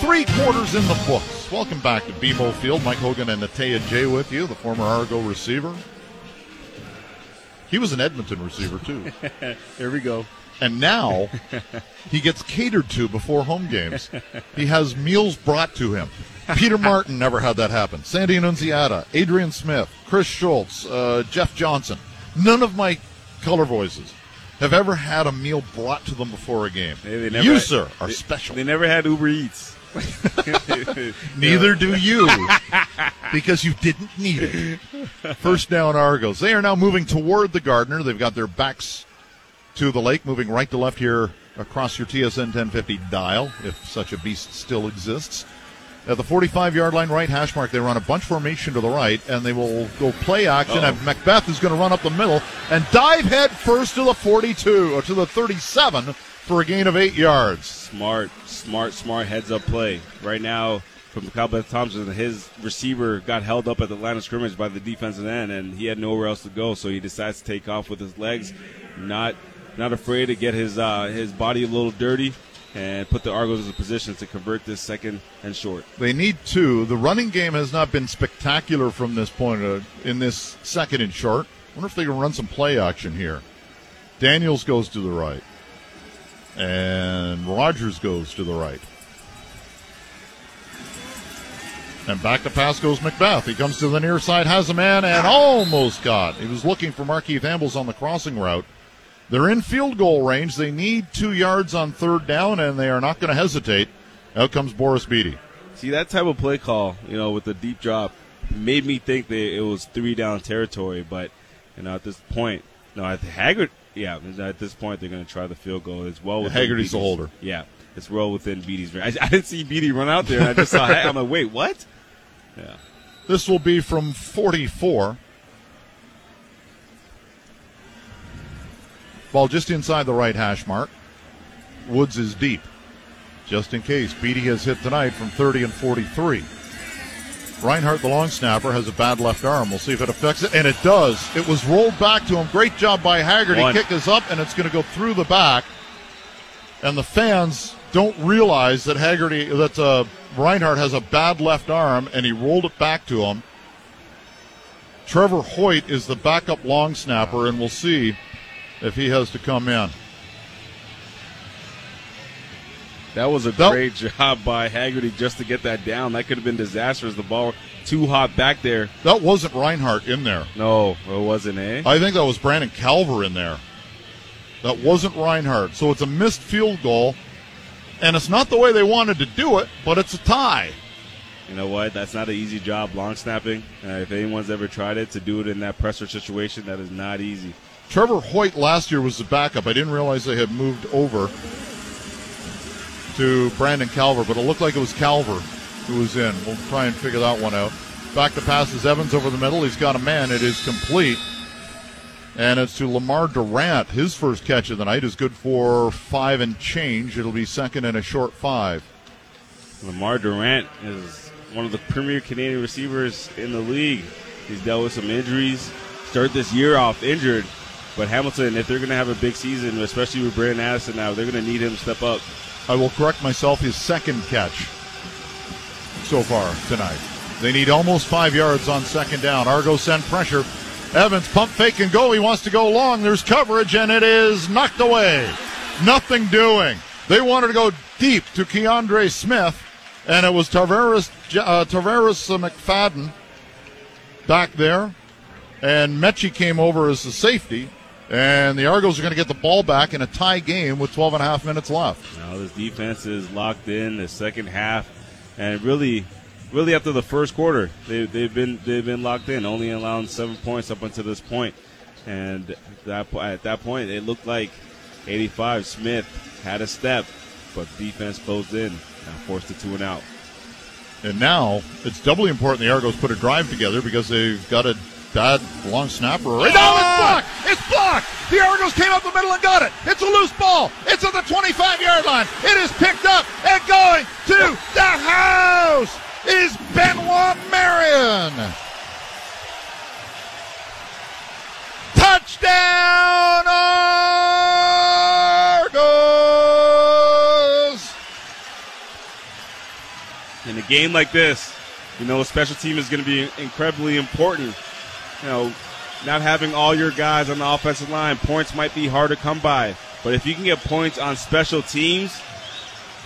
Three quarters in the books. Welcome back to BMO Field. Mike Hogan and Natea J with you, the former Argo receiver. He was an Edmonton receiver, too. Here we go. And now he gets catered to before home games. He has meals brought to him. Peter Martin never had that happen. Sandy Annunziata, Adrian Smith, Chris Schultz, uh, Jeff Johnson. None of my color voices have ever had a meal brought to them before a game. They- they never you, sir, are they- special. They never had Uber Eats. Neither do you, because you didn't need it. First down, Argos. They are now moving toward the Gardiner. They've got their backs to the lake, moving right to left here across your TSN 1050 dial, if such a beast still exists. At the 45 yard line, right hash mark, they run a bunch formation to the right, and they will go play action. Uh-oh. And Macbeth is going to run up the middle and dive head first to the 42 or to the 37 for a gain of eight yards. Smart, smart, smart heads up play. Right now, from Calvin Thompson, his receiver got held up at the line of scrimmage by the defensive end, and he had nowhere else to go. So he decides to take off with his legs, not not afraid to get his uh, his body a little dirty, and put the Argos in a position to convert this second and short. They need two. The running game has not been spectacular from this point uh, in this second and short. wonder if they can run some play action here. Daniels goes to the right. And Rogers goes to the right. And back to pass goes Macbeth. He comes to the near side, has a man, and almost got. He was looking for Markeith Ambles on the crossing route. They're in field goal range. They need two yards on third down, and they are not going to hesitate. Out comes Boris Bede. See that type of play call, you know, with the deep drop, made me think that it was three down territory. But you know, at this point, no, at Haggard, yeah, at this point they're going to try the field goal. It's well within Haggerty's the holder. Yeah, it's well within Bede's range. I, I didn't see Bede run out there. and I just saw. I'm like, wait, what? Yeah, This will be from 44. Ball just inside the right hash mark. Woods is deep. Just in case. Bede has hit tonight from 30 and 43. Reinhardt, the long snapper, has a bad left arm. We'll see if it affects it. And it does. It was rolled back to him. Great job by Haggerty. One. Kick is up, and it's going to go through the back. And the fans don't realize that Haggerty, that uh, Reinhardt has a bad left arm, and he rolled it back to him. Trevor Hoyt is the backup long snapper, and we'll see if he has to come in. That was a great job by Haggerty just to get that down. That could have been disastrous. The ball too hot back there. That wasn't Reinhardt in there. No, it wasn't. Eh? I think that was Brandon Calver in there. That wasn't Reinhardt. So it's a missed field goal, and it's not the way they wanted to do it, but it's a tie. You know what? That's not an easy job, long snapping. Uh, if anyone's ever tried it, to do it in that pressure situation, that is not easy. Trevor Hoyt last year was the backup. I didn't realize they had moved over to Brandon Calver, but it looked like it was Calver who was in. We'll try and figure that one out. Back to passes Evans over the middle. He's got a man. It is complete. And it's to Lemar Durant. His first catch of the night is good for five and change. It'll be second and a short five. Lemar Durant is one of the premier Canadian receivers in the league. He's dealt with some injuries. Start this year off injured. But Hamilton, if they're going to have a big season, especially with Bralon Addison now, they're going to need him to step up. I will correct myself. His second catch so far tonight. They need almost five yards on second down. Argo send pressure. Evans pump fake and go. He wants to go long. There's coverage and it is knocked away. Nothing doing. They wanted to go deep to Keandre Smith, and it was Tarvarus uh, Tarvarus McFadden back there, and Mechie came over as the safety. And the Argos are going to get the ball back in a tie game with 12 and a half minutes left. Now this defense is locked in the second half, and really, really after the first quarter, they, they've been they've been locked in, only allowing seven points up until this point. And that at that point, it looked like 85 Smith had a step, but defense closed in and forced a two and out. And now it's doubly important the Argos put a drive together because they've got a bad long snapper. Right now it's ah! blocked! It's blocked! The Argos came up the middle and got it. It's a loose ball. It's at the 25 yard line. It is picked up and going to the house is Benoit Marion. Touchdown Argos! In a game like this, you know, a special team is going to be incredibly important. You know, not having all your guys on the offensive line, points might be hard to come by. But if you can get points on special teams,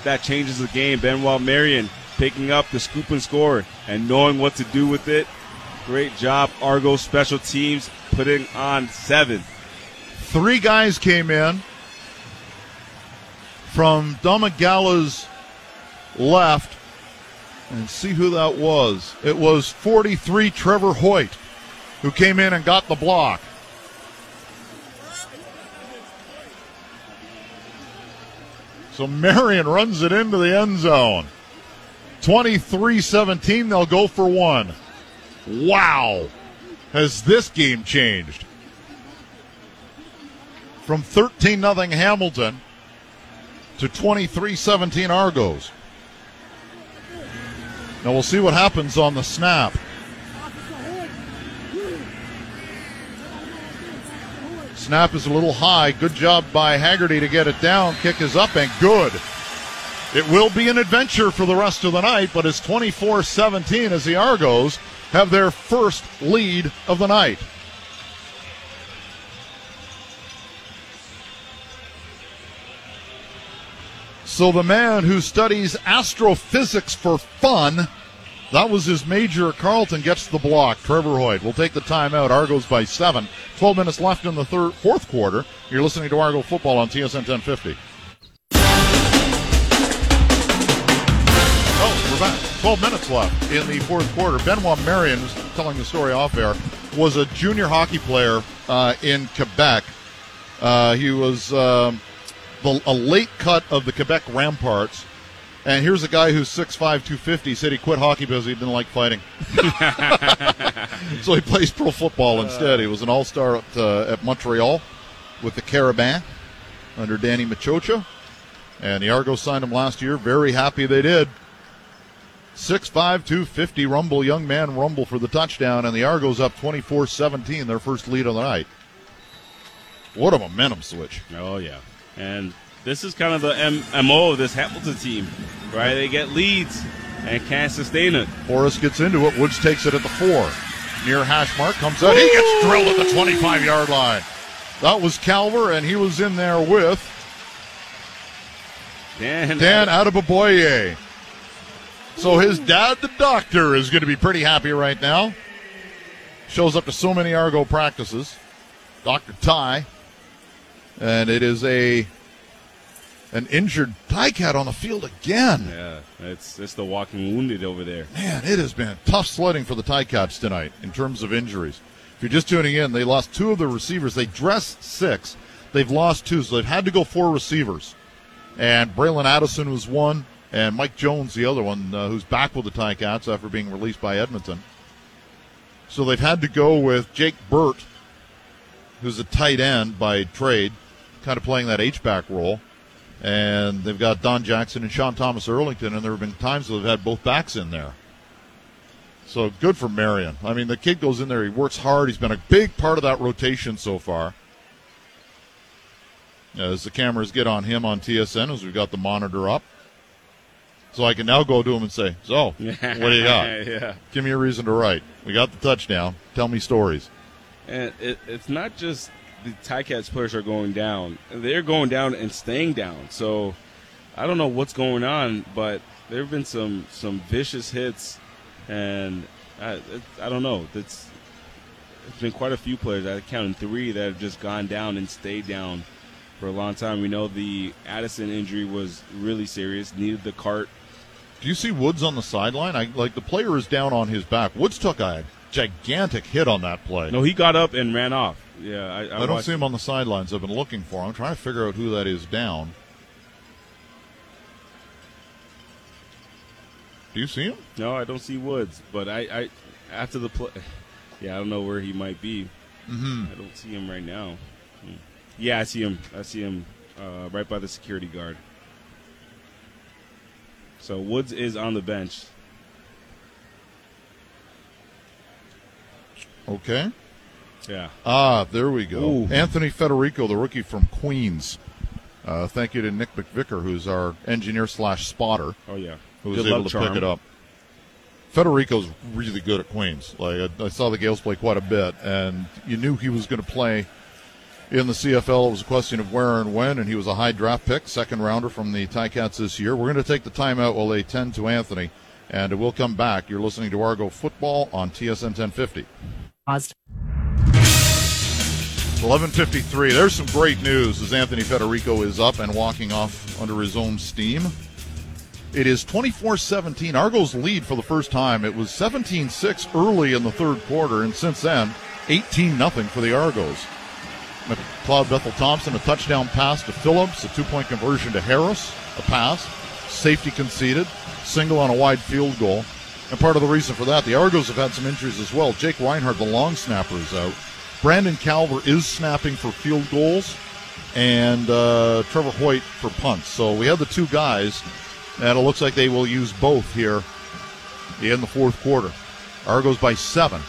that changes the game. Benoit Marion picking up the scoop and score and knowing what to do with it. Great job, Argo special teams putting on seven. Three guys came in from Domagala's left. And see who that was. It was 43 Trevor Hoyt who came in and got the block. So Marion runs it into the end zone. 23 17, they'll go for one. Wow. Has this game changed? From 13 0 Hamilton to 23 17 Argos. Now we'll see what happens on the snap. Snap is a little high. Good job by Haggerty to get it down. Kick is up and good. It will be an adventure for the rest of the night, but it's 24 17 as the Argos have their first lead of the night. So the man who studies astrophysics for fun, that was his major Carlton gets the block. Trevor Hoyt will take the timeout. Argos by seven. 12 minutes left in the third, fourth quarter. You're listening to Argo football on TSN 1050. Oh, we're back. 12 minutes left in the fourth quarter. Benoit Marion, was telling the story off air, was a junior hockey player uh, in Quebec. Uh, he was um, the, a late cut of the Quebec Remparts. And here's a guy who's 6'5", 250, said he quit hockey because he didn't like fighting. so he plays pro football instead. He was an all-star at, uh, at Montreal with the Carabin under Danny Maciocia. And the Argos signed him last year. Very happy they did. 6'5", 250 Rumble, young man Rumble for the touchdown, and the Argos up 24-17, their first lead of the night. What a momentum switch. Oh, yeah. And this is kind of the M- MO of this Hamilton team, right? They get leads and can't sustain it. Forrest gets into it. Woods takes it at the four. Near hash mark comes out. He gets drilled at the 25 yard line. That was Calver, and he was in there with Dan, Dan Adeboboye. So his dad, the doctor, is going to be pretty happy right now. Shows up to so many Argo practices. Dr. Ty. And it is a an injured Cat on the field again. Yeah, it's it's the walking wounded over there. Man, it has been tough sledding for the Cats tonight in terms of injuries. If you're just tuning in, they lost two of the receivers. They dressed six. They've lost two, so they've had to go four receivers. And Bralon Addison was one, and Mike Jones the other one, uh, who's back with the Cats after being released by Edmonton. So they've had to go with Jake Burt, who's a tight end by trade, kind of playing that H back role and they've got Don Jackson and Sean Thomas Erlington, and there have been times they've had both backs in there. So good for Marion. I mean, the kid goes in there, he works hard. He's been a big part of that rotation so far. As the cameras get on him on TSN, as we've got the monitor up. So I can now go to him and say, So, what do you got? yeah. Give me a reason to write. We got the touchdown. Tell me stories. And it, it's not just the Ticats players are going down. They're going down and staying down. So I don't know what's going on, but there have been some some vicious hits, and I, I don't know. It's it's been quite a few players. I counted three that have just gone down and stayed down for a long time. We know the Addison injury was really serious. Needed the cart. Do you see Woods on the sideline? I like the player is down on his back. Woods took a gigantic hit on that play. No, he got up and ran off. Yeah, I, I, I don't see him on the sidelines. I've been looking for him. I'm trying to figure out who that is down. Do you see him? No, I don't see Woods. But I, I after the play, yeah, I don't know where he might be. Mm-hmm. I don't see him right now. Hmm. Yeah, I see him. I see him uh, right by the security guard. So Woods is on the bench. Okay. Yeah. Ah, there we go. Ooh. Anthony Federico, the rookie from Queens. Uh, thank you to Nick McVicker, who's our engineer slash spotter. Oh yeah. who was able to charm. pick it up. Federico's really good at Queens. Like I, I saw the Gaels play quite a bit, and you knew he was going to play in the CFL. It was a question of where and when, and he was a high draft pick, second rounder from the Ticats this year. We're going to take the timeout while they tend to Anthony, and we'll come back. You're listening to Argo Football on TSN 1050. Paused. 11:53. There's some great news as Anthony Federico is up and walking off under his own steam. It is 24-17. Argos lead for the first time. It was 17-6 early in the third quarter, and since then, 18-0 for the Argos. McLeod Bethel Thompson, a touchdown pass to Phillips, a two-point conversion to Harris, a pass, safety conceded, single on a wide field goal. And part of the reason for that, the Argos have had some injuries as well. Jake Reinhardt, the long snapper, is out. Brandon Calver is snapping for field goals, and uh, Trevor Hoyt for punts. So we have the two guys, and it looks like they will use both here in the fourth quarter. Argos by seven.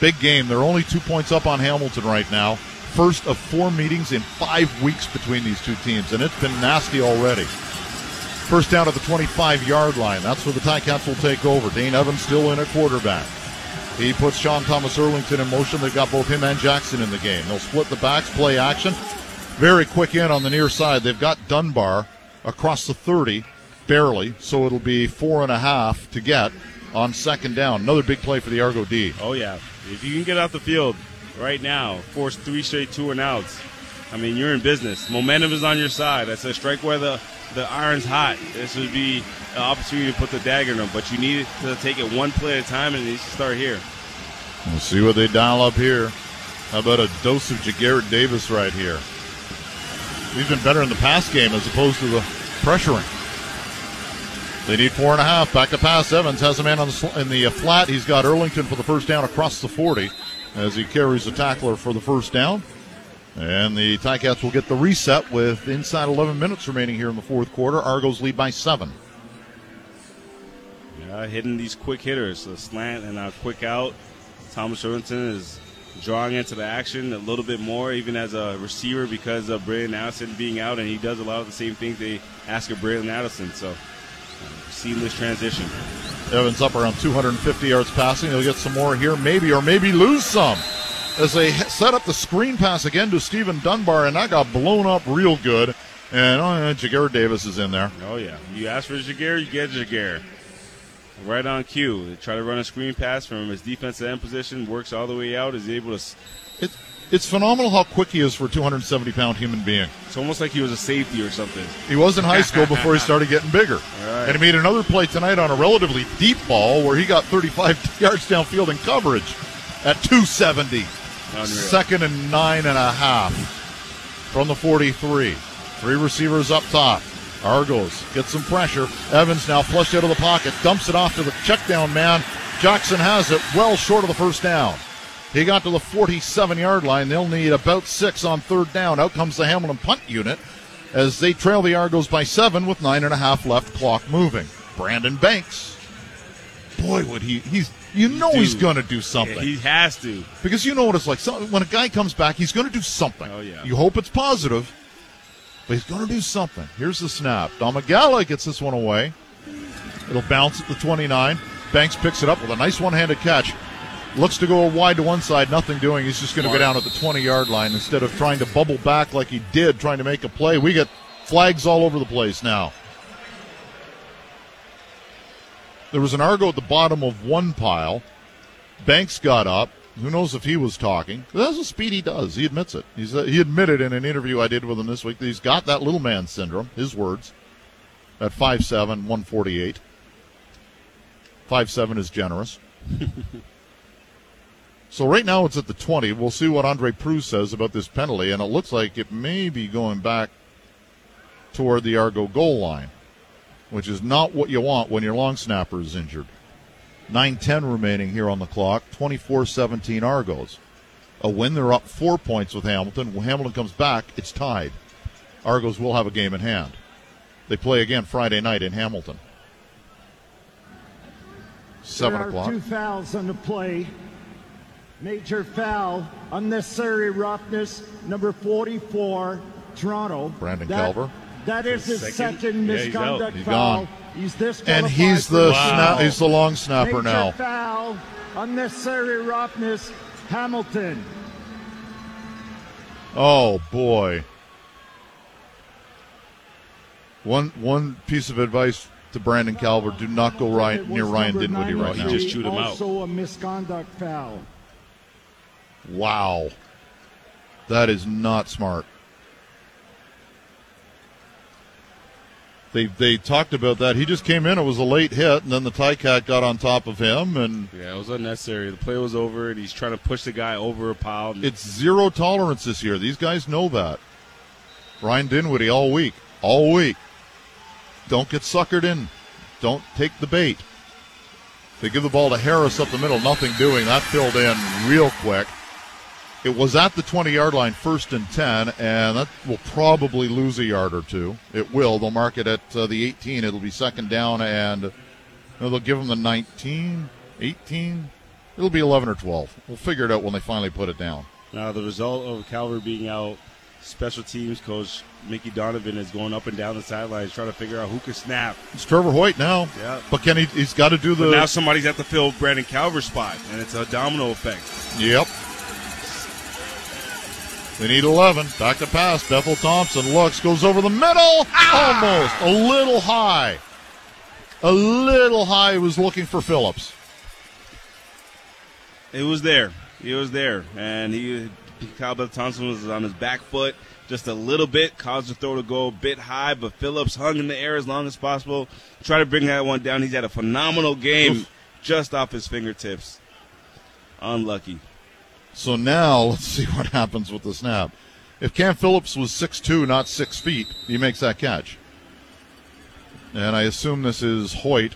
Big game. They're only two points up on Hamilton right now. First of four meetings in five weeks between these two teams, and it's been nasty already. First down at the 25 yard line. That's where the Ticats will take over. Dane Evans still in at quarterback. He puts Sean Thomas Erlington in motion. They've got both him and Jackson in the game. They'll split the backs, play action. Very quick in on the near side. They've got Dunbar across the 30, barely, so it'll be four and a half to get on second down. Another big play for the Argo D. Oh yeah, if you can get off the field right now, force three straight two and outs. I mean, you're in business. Momentum is on your side. I said strike where the the iron's hot. This would be an opportunity to put the dagger in them, but you need to take it one play at a time, and needs to start here. We'll see what they dial up here. How about a dose of Jagarrett Davis right here? He's been better in the pass game as opposed to the pressuring. They need four and a half. Back to pass. Evans has a man on the sl- in the uh, flat. He's got Erlington for the first down across the 40 as he carries the tackler for the first down. And the Ticats will get the reset with inside 11 minutes remaining here in the fourth quarter. Argos lead by seven. Yeah, hitting these quick hitters, the slant and a quick out. Thomas Erlington is drawing into the action a little bit more, even as a receiver, because of Bralon Addison being out, and he does a lot of the same things they ask of Bralon Addison. So, uh, seamless transition. Evans up around 250 yards passing. They'll get some more here, maybe, or maybe lose some. As they set up the screen pass again to Stephen Dunbar, and that got blown up real good. And oh, yeah, Jaguar Davis is in there. Oh yeah, you ask for Jaguar, you get Jaguar. Right on cue. They try to run a screen pass from his defensive end position, works all the way out, is able to. s- It, it's phenomenal how quick he is for a 270 pound human being. It's almost like he was a safety or something. He was in high school before he started getting bigger. right. And he made another play tonight on a relatively deep ball where he got 35 yards downfield in coverage at 270. Unreal. Second and nine and a half from the 43. Three receivers up top. Argos get some pressure. Evans now flushed out of the pocket, dumps it off to the check down man. Jackson has it well short of the first down. He got to the 47 yard line. They'll need about six on third down. Out comes the Hamilton punt unit as they trail the Argos by seven with nine and a half left, clock moving. Brandon Banks. Boy, would he, he's, you know he's going to do something. He has to. Because you know what it's like. So, when a guy comes back, he's going to do something. Oh, yeah. You hope it's positive, but he's going to do something. Here's the snap. Domagala gets this one away. It'll bounce at the 29. Banks picks it up with a nice one-handed catch. Looks to go wide to one side, nothing doing. He's just going to go down at the 20-yard line instead of trying to bubble back like he did, trying to make a play. We get flags all over the place now. There was an Argo at the bottom of one pile. Banks got up. Who knows if he was talking? That's a speed he does. He admits it. He's, uh, he admitted in an interview I did with him this week that he's got that little man syndrome. His words. At 5'7", 148. 5'7", is generous. so right now it's at the 20. We'll see what Andre Proulx says about this penalty, and it looks like it may be going back toward the Argo goal line, which is not what you want when your long snapper is injured. 9-10 remaining here on the clock. 24-17 Argos. A win, they're up four points with Hamilton. When Hamilton comes back, it's tied. Argos will have a game in hand. They play again Friday night in Hamilton. Seven there o'clock. Two fouls on the play. Major foul, unnecessary roughness, number 44, Toronto. Brandon That- Calver. That is his Second? second, Yeah, he's out. misconduct He's foul. He's this and he's the snap, he's the long snapper Major now. foul, unnecessary roughness, Hamilton. Oh boy. One one piece of advice to Brandon Calver: Do not go right near Ryan number Dinwiddie right 93, now. He just chewed him out. Also a misconduct foul. Wow, that is not smart. They they talked about that. He just came in. It was a late hit, and then the Ticat got on top of him, and Yeah, it was unnecessary. The play was over, and he's trying to push the guy over a pile. it's zero tolerance this year. These guys know that. Ryan Dinwiddie all week, all week. Don't get suckered in. Don't take the bait. They give the ball to Harris up the middle, nothing doing. That filled in real quick. It was at the 20 yard line, first and 10, and that will probably lose a yard or two. It will. They'll mark it at uh, the 18. It'll be second down, and you know, they'll give them the 19, 18. It'll be 11 or 12. We'll figure it out when they finally put it down. Now, the result of Calver being out, special teams coach Mickey Donovan is going up and down the sidelines trying to figure out who can snap. It's Trevor Hoyt now. Yeah. But can he? He's got to do the. But now somebody's at the fill Brandon Calver's spot, and it's a domino effect. Yep. They need 11. Back to pass. Bethel Thompson looks, goes over the middle. Ah! Almost. A little high. A little high. He was looking for Phillips. It was there. It was there, and he Calvert Thompson was on his back foot just a little bit, caused the throw to go a bit high, but Phillips hung in the air as long as possible. Try to bring that one down. He's had a phenomenal game Oof. just off his fingertips. Unlucky. So now let's see what happens with the snap. If Cam Phillips was 6'2", not 6 feet, he makes that catch. And I assume this is Hoyt.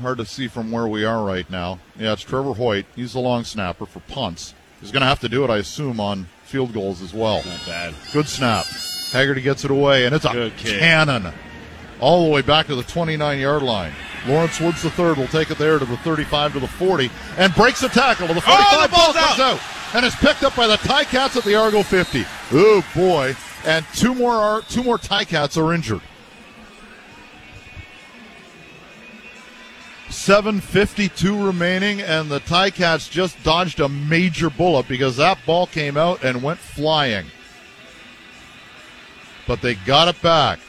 Hard to see from where we are right now. Yeah, it's Trevor Hoyt. He's the long snapper for punts. He's going to have to do it, I assume, on field goals as well. Not bad. Good snap. Haggerty gets it away, and it's a cannon all the way back to the 29 yard line. Lawrence Woods the third will take it there to the 35 to the 40 and breaks the tackle to the 45. Oh, the ball's Ball comes out. and is picked up by the Ticats at the Argo 50. Oh boy! And two more are, two more Ticats are injured. 752 remaining, and the Ticats just dodged a major bullet because that ball came out and went flying. But they got it back.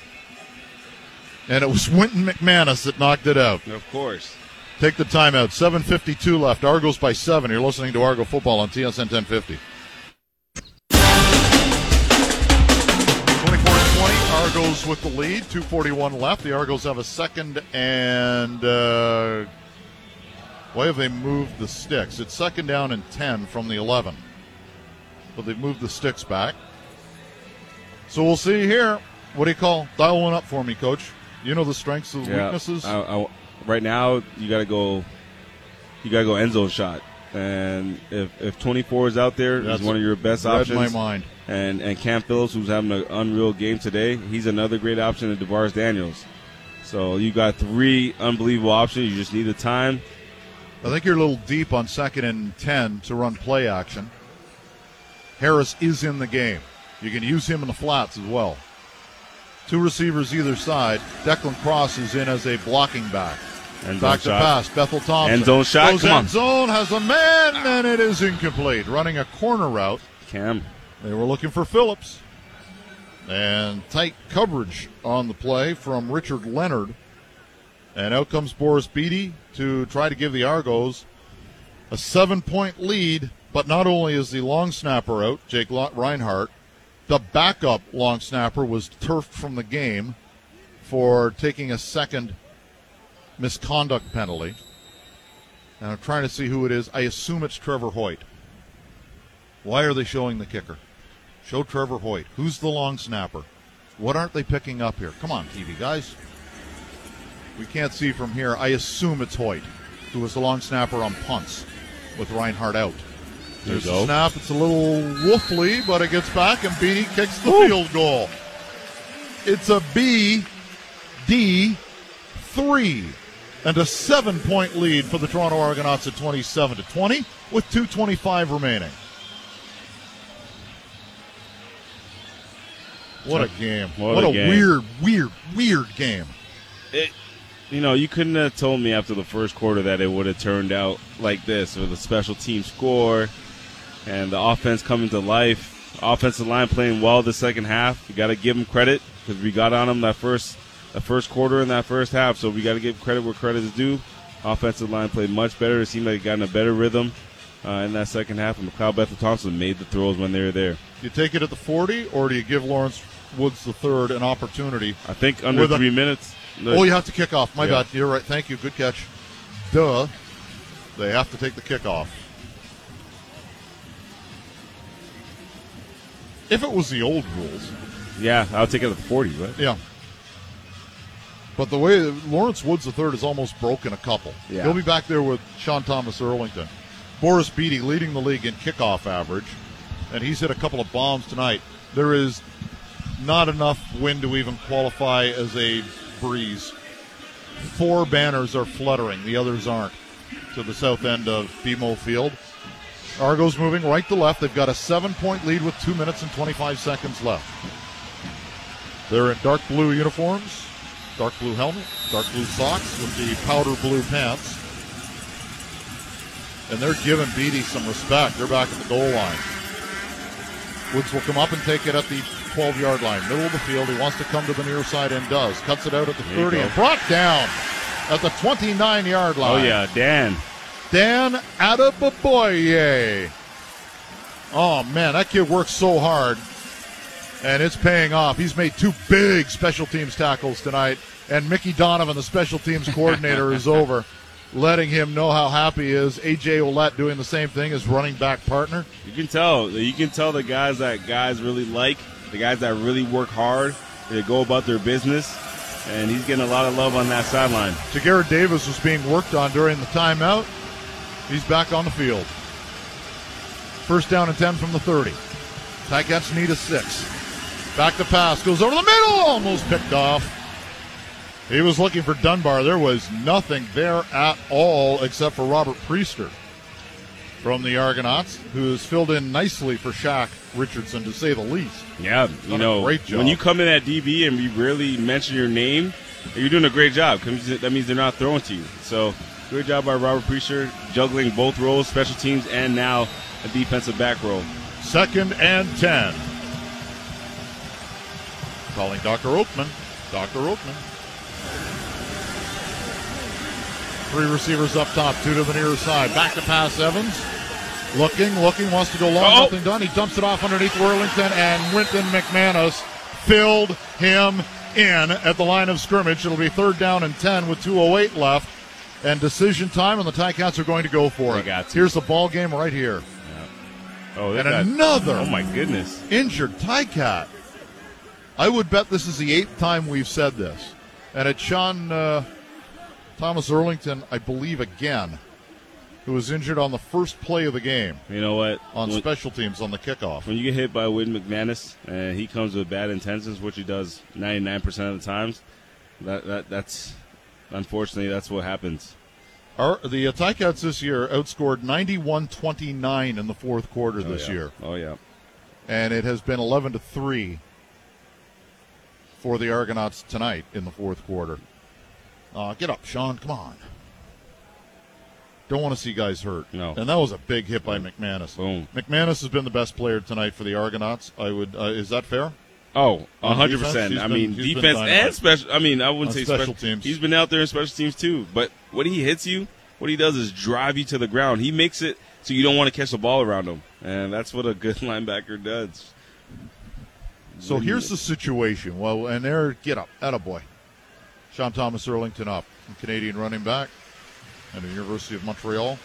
And it was Wynton McManus that knocked it out. Of course. Take the timeout. 7.52 left. Argos by 7. You're listening to Argo Football on TSN 1050. 24-20. Argos with the lead. 241 left. The Argos have a second and... Uh, why have they moved the sticks? It's second down and 10 from the 11. But they've moved the sticks back. So we'll see here. What do you call? Dial one up for me, Coach. You know the strengths and weaknesses. I, I, right now, you got to go. You got to go end zone shot. And if, if 24 is out there, That's he's one of your best options. my mind. And and Cam Phillips, who's having an unreal game today, he's another great option. And DaVaris Daniels. So you got three unbelievable options. You just need the time. I think you're a little deep on second and 10 to run play action. Harris is in the game. You can use him in the flats as well. Two receivers either side. Declan Cross is in as a blocking back. End Back to shot. pass. Bethel Thompson. End zone shot, Goes come end on. zone, has a man, and it is incomplete. Running a corner route. Cam. They were looking for Phillips. And tight coverage on the play from Richard Leonard. And out comes Boris Bede to try to give the Argos a seven point lead. But not only is the long snapper out, Jake Reinhardt, the backup long snapper was turfed from the game for taking a second misconduct penalty. And I'm trying to see who it is. I assume it's Trevor Hoyt. Why are they showing the kicker? Show Trevor Hoyt. Who's the long snapper? What aren't they picking up here? Come on, TV guys. We can't see from here. I assume it's Hoyt, who was the long snapper on punts with Reinhardt out. There There's a snap. It's a little woofly, but it gets back, and Bede kicks the field goal. It's a B D three, and a seven-point lead for the Toronto Argonauts at 27 to 20, with 2:25 remaining. What a game! What What, a a, game. weird, weird, weird game. It, you know, you couldn't have told me after the first quarter that it would have turned out like this with a special team score and the offense coming to life. Offensive line playing well the second half. You got to give them credit because we got on them that first the first quarter in that first half. So we got to give credit where credit is due. Offensive line played much better. It seemed like it got in a better rhythm uh, in that second half. And McLeod Bethel Thompson made the throws when they were there. You take it at the 40, or do you give Lawrence Woods the third an opportunity? I think under With a- three minutes. Oh, you have to kick off. My Yeah. bad. You're right. Thank you. Good catch. Duh. They have to take the kickoff. If it was the old rules, Yeah, I would take it at the 40, right? yeah. But the way Lawrence Woods III has almost broken a couple. Yeah. He'll be back there with Sean Thomas Erlington. Boris Bede leading the league in kickoff average, and he's hit a couple of bombs tonight. There is not enough wind to even qualify as a breeze. Four banners are fluttering, the others aren't, to the south end of BMO Field. Argos moving right to left. They've got a seven point lead with two minutes and 25 seconds left. They're in dark blue uniforms, dark blue helmet, dark blue socks with the powder blue pants. And they're giving Bede some respect. They're back at the goal line. Woods will come up and take it at the 12 yard line, middle of the field. He wants to come to the near side and does. Cuts it out at the There 30 go. and brought down at the 29 yard line. Oh, yeah, Dan. Dan Adeboboye. Oh man, that kid works so hard, and it's paying off. He's made two big special teams tackles tonight, and Mickey Donovan, the special teams coordinator, is over, letting him know how happy he is. AJ Ouellette doing the same thing as running back partner. You can tell. You can tell the guys that guys really like, the guys that really work hard, they go about their business, and he's getting a lot of love on that sideline. Jagarrett Davis was being worked on during the timeout. He's back on the field. First down and 10 from the 30. Ticats need a six. Back to pass. Goes over the middle. Almost picked off. He was looking for Dunbar. There was nothing there at all except for Robert Priester from the Argonauts, who has filled in nicely for Shaq Richardson, to say the least. Yeah, Done you know, great job. when you come in at DB and we rarely mention your name, you're doing a great job. That means they're not throwing to you. So, good job by Robert Priester, juggling both roles, special teams, and now a defensive back role. Second and 10. Calling Dr. Oakman. Dr. Oakman. Three receivers up top, two to the near side. Back to pass Evans. Looking, looking, wants to go long, Uh-oh. nothing done. He dumps it off underneath Worlington, and Wynton McManus filled him in at the line of scrimmage. It'll be third down and 10 with 2.08 left. And decision time, and the Ticats are going to go for They it. got to. Here's the ball game right here. Oh, they And got- another Oh my goodness! injured Ticat. I would bet this is the eighth time we've said this. And it's Sean uh, Thomas Erlington, I believe, again, who was injured on the first play of the game You know what? on When- special teams on the kickoff. when you get hit by Win McManus and he comes with bad intentions, which he does 99% of the times, that, that that's unfortunately that's what happens. Our, the uh, Ticats this year outscored 91 29 in the fourth quarter this oh, yeah. year. Oh yeah. And it has been 11 to 3 for the Argonauts tonight in the fourth quarter. Uh, get up, Sean. Come on. Don't want to see guys hurt. No. And that was a big hit by McManus. Boom. McManus has been the best player tonight for the Argonauts. I would. Uh, is that fair? Oh, a hundred percent. I mean, been defense and special. I mean, I wouldn't say special special teams. He's been out there in special teams too. But when he hits you, what he does is drive you to the ground. He makes it so you don't want to catch the ball around him, and that's what a good linebacker does. So here's the situation. Well, and there, get up, attaboy. Sean Thomas Erlington up, Canadian running back, at the University of Montreal.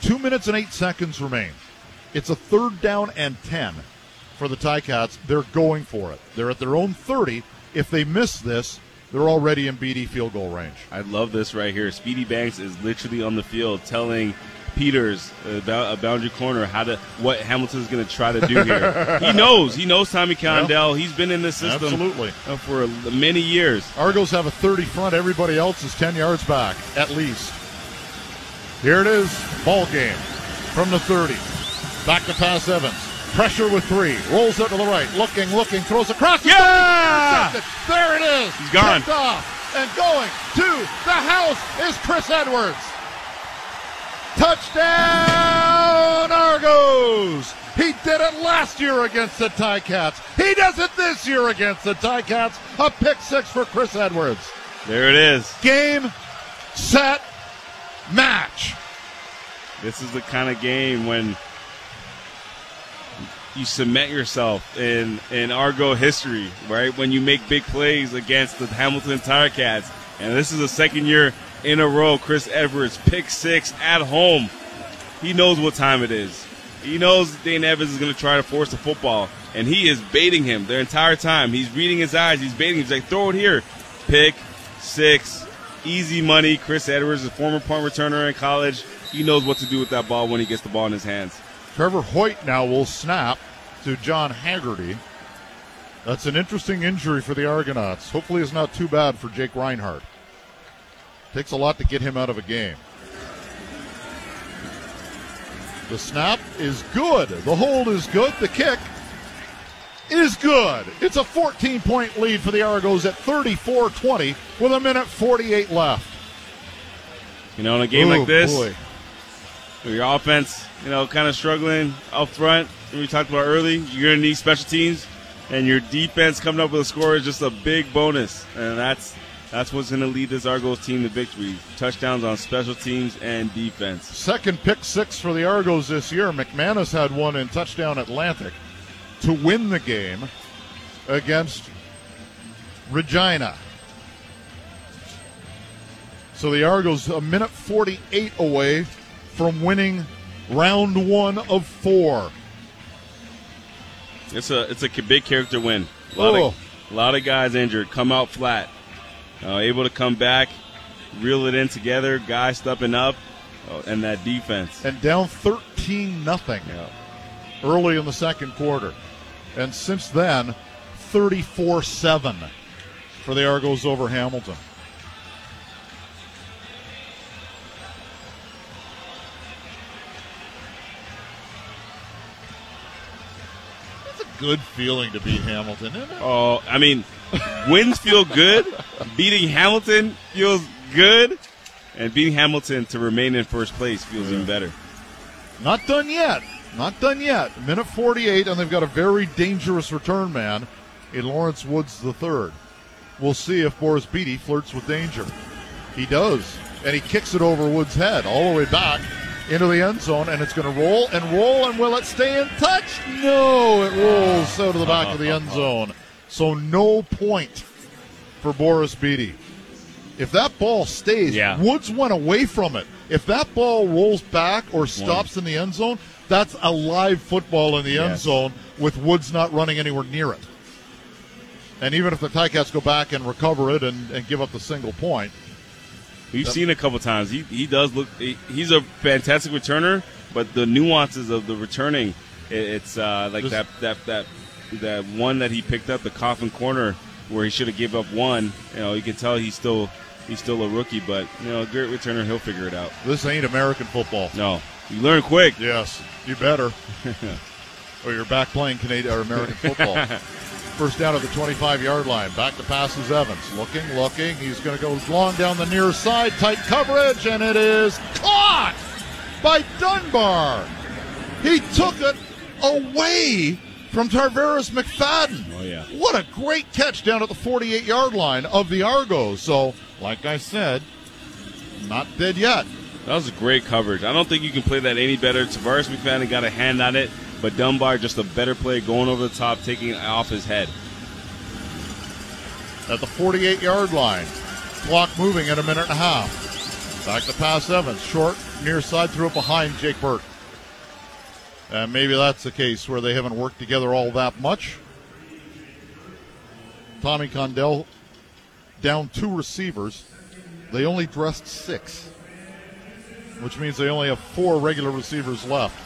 Two minutes and eight seconds remain. It's a third down and ten for the Ticats. They're going for it. They're at their own thirty. If they miss this, they're already in Bede field goal range. I love this right here. Speedy Banks is literally on the field telling Peters about a boundary corner how to what Hamilton is going to try to do here. he knows. He knows Tommy Condell. He's been in this system Absolutely. uh, for many years. Argos have a 30 front. Everybody else is 10 yards back, at least. Here it is. Ball game from the 30. Back to pass Evans. Pressure with three. Rolls out to the right. Looking, looking. Throws across. the Yeah! There it is. He's gone. Off. and going to the house is Chris Edwards. Touchdown, Argos! He did it last year against the Ticats. He does it this year against the Ticats. A pick six for Chris Edwards. There it is. Game, set, match. This is the kind of game when you cement yourself in in Argo history, right? When you make big plays against the Hamilton Ticats, and this is the second year in a row. Chris Edwards pick six at home. He knows what time it is. He knows Dane Evans is going to try to force the football, and he is baiting him the entire time. He's reading his eyes. He's baiting him. He's like, throw it here. Pick six. Easy money. Chris Edwards, a former punt returner in college. He knows what to do with that ball when he gets the ball in his hands. Trevor Hoyt now will snap to John Haggerty. That's an interesting injury for the Argonauts. Hopefully, it's not too bad for Jake Reinhardt. Takes a lot to get him out of a game. The snap is good. The hold is good. The kick is good. It's a 14 point lead for the Argos at 34 20 with a minute 48 left. You know, in a game Oh, like this, boy. Your offense, you know, kind of struggling up front. We talked about early, you're going to need special teams, and your defense coming up with a score is just a big bonus, and that's that's what's going to lead this Argos team to victory. Touchdowns on special teams and defense. Second pick six for the Argos this year. McManus had one in touchdown Atlantic to win the game against Regina. So the Argos a minute 48 away from winning round one of four. It's a it's a big character win. A lot, Oh. of, a lot of guys injured, come out flat, uh, able to come back, reel it in together. Guys stepping up, uh, and that defense. And down 13 nothing Yeah. early in the second quarter. And since then, 34 7 for the Argos over Hamilton. Good feeling to beat Hamilton, isn't it? Oh, I mean, wins feel good. Beating Hamilton feels good, and beating Hamilton to remain in first place feels even better. Not done yet. Not done yet. Minute 48, and they've got a very dangerous return man in Lawrence Woods III. We'll see if Boris Bede flirts with danger. He does, and he kicks it over Woods' head all the way back into the end zone, and it's going to roll and roll, and will it stay in touch? No, it rolls out of the back of the end zone. So no point for Boris Bede. If that ball stays, Yeah. Woods went away from it. If that ball rolls back or stops in the end zone, that's a live football in the end Yes. zone with Woods not running anywhere near it. And even if the Ticats go back and recover it and, and give up the single point, We've seen a couple times. He he does look. He, he's a fantastic returner, but the nuances of the returning, it, it's uh, like that that that that one that he picked up the coffin corner where he should have gave up one. You know, you can tell he's still he's still a rookie, but you know, a great returner. He'll figure it out. this ain't American football. No, you learn quick. Yes, you better. or you're back playing Canadian or American football. First down at the 25 yard line. Back to pass is Evans. Looking, looking. He's going to go long down the near side. Tight coverage, and it is caught by Dunbar. He took it away from Tarvarus McFadden. Oh, yeah. What a great catch down at the 48 yard line of the Argos. So, like I said, not dead yet. That was a great coverage. I don't think you can play that any better. Tarvarus McFadden got a hand on it, but Dunbar just a better play going over the top, taking off his head. at the 48 yard line. Clock moving in a minute and a half. Back to pass Evans. Short, near side, threw it behind Jake Burt. And maybe that's the case where they haven't worked together all that much. Tommy Condell down two receivers. They only dressed six, which means they only have four regular receivers left.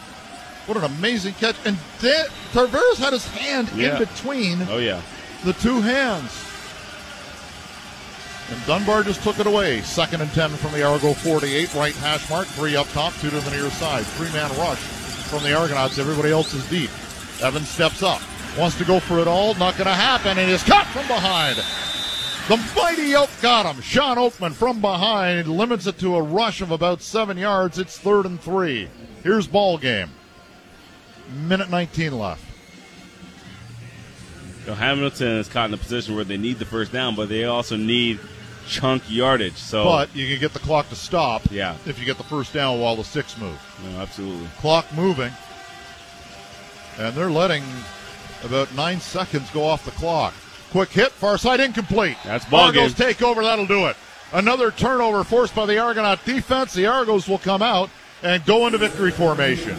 What an amazing catch. And Dan- Tarvarus had his hand Yeah. in between Oh yeah. the two hands. And Dunbar just took it away. Second and 10 from the Argo 48, right hash mark, three up top, two to the near side. Three man rush from the Argonauts. Everybody else is deep. Evans steps up, wants to go for it all, not going to happen, and is caught from behind. The mighty Oak got him. Shawn Oakman from behind limits it to a rush of about seven yards. It's third and three. Here's ball game. Minute 19 left. Know, Hamilton is caught in a position where they need the first down, but they also need chunk yardage. So, But you can get the clock to stop Yeah. if you get the first down while the sticks move. no, absolutely. Clock moving. And they're letting about nine seconds go off the clock. Quick hit, far side incomplete. That's ball Argos game. take over, that'll do it. Another turnover forced by the Argonaut defense. The Argos will come out and go into victory formation.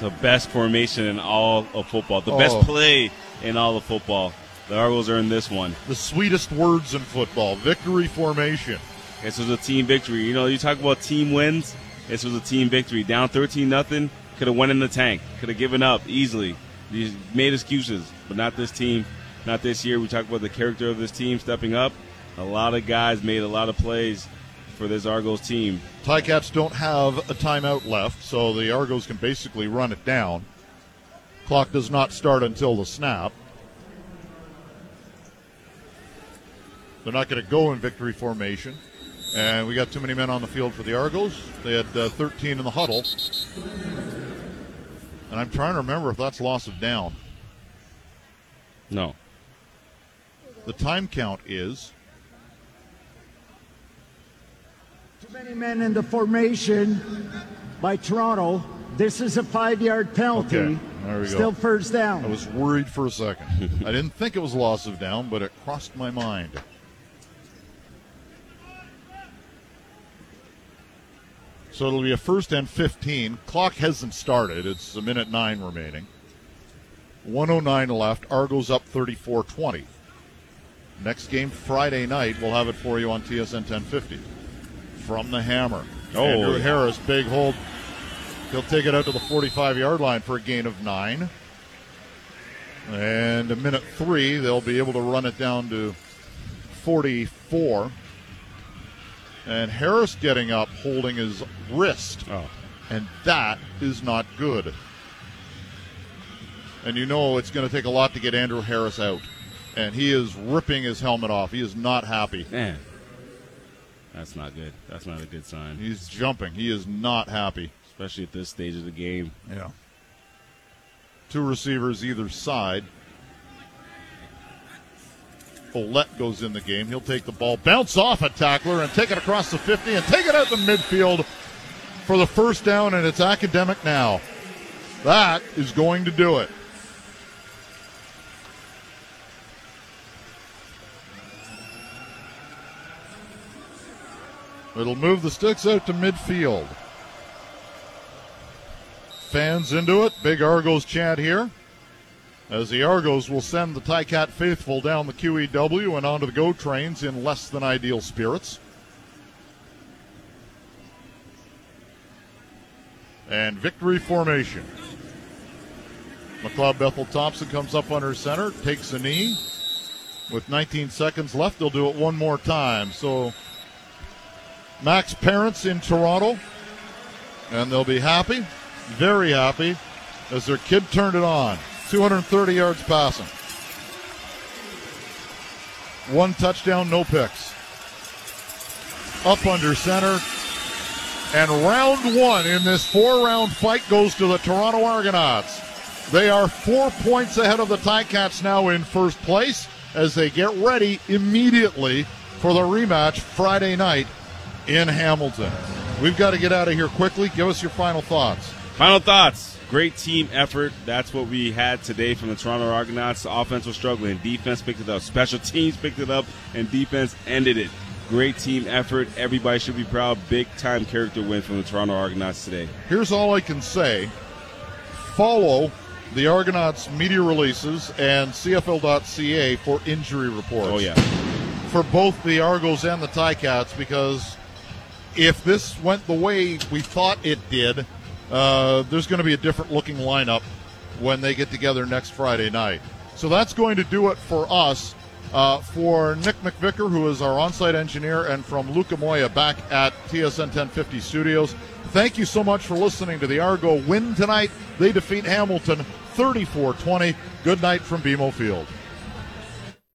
The best formation in all of football. The Oh. best play in all of football. The Argos are in this one. The sweetest words in football victory formation. This was a team victory. You know, you talk about team wins. This was a team victory. Down 13 nothing. Could have went in the tank. Could have given up easily. They made excuses, but not this team. Not this year. We talk about the character of this team stepping up. A lot of guys made a lot of plays for this Argos team. Ticats don't have a timeout left, so the Argos can basically run it down. Clock does not start until the snap. They're not going to go in victory formation. And we got too many men on the field for the Argos. They had uh, 13 in the huddle. And I'm trying to remember if that's loss of down. No. The time count is Too many men in the formation by Toronto. This is a five-yard penalty. Okay, there we go. Still first down. I was worried for a second. I didn't think it was loss of down, but it crossed my mind. So it'll be a first and 15. Clock hasn't started. It's a minute nine remaining. 109 left. Argos up 34 20. Next game Friday night. We'll have it for you on TSN 1050. From the hammer. Oh. Andrew Harris, big hold. He'll take it out to the 45 yard line for a gain of nine. And a minute three, they'll be able to run it down to 44. And Harris getting up, holding his wrist. Oh. And that is not good. And you know it's going to take a lot to get Andrew Harris out. And he is ripping his helmet off. He is not happy. Man. That's not good. That's not a good sign. He's jumping. He is not happy. Especially at this stage of the game. Yeah. Two receivers either side. Follette goes in the game. He'll take the ball, bounce off a tackler, and take it across the 50 and take it out the midfield for the first down, and it's academic now. That is going to do it. It'll move the sticks out to midfield. Fans into it. Big Argos chant here. As the Argos will send the Ticat faithful down the QEW and onto the GO trains in less than ideal spirits. And victory formation. McLeod Bethel Thompson comes up under center, takes a knee. With 19 seconds left, they'll do it one more time. So, Mac's parents in Toronto, and they'll be happy, very happy, as their kid turned it on. 230 yards passing. One touchdown, no picks. Up under center. And round one in this four round fight goes to the Toronto Argonauts. They are four points ahead of the Ticats now in first place as they get ready immediately for the rematch Friday night in Hamilton. We've got to get out of here quickly. Give us your final thoughts. Final thoughts. Great team effort. That's what we had today from the Toronto Argonauts. The offense was struggling. Defense picked it up. Special teams picked it up, and defense ended it. Great team effort. Everybody should be proud. Big time character win from the Toronto Argonauts today. Here's all I can say follow the Argonauts media releases and CFL.ca for injury reports. Oh, yeah. For both the Argos and the Ticats because if this went the way we thought it did, uh, there's going to be a different looking lineup when they get together next Friday night. So that's going to do it for us. Uh, for Nick McVicker, who is our on-site engineer, and from Luca Moya back at TSN 1050 Studios. Thank you so much for listening to the Argo win tonight. They defeat Hamilton 34-20. Good night from BMO Field.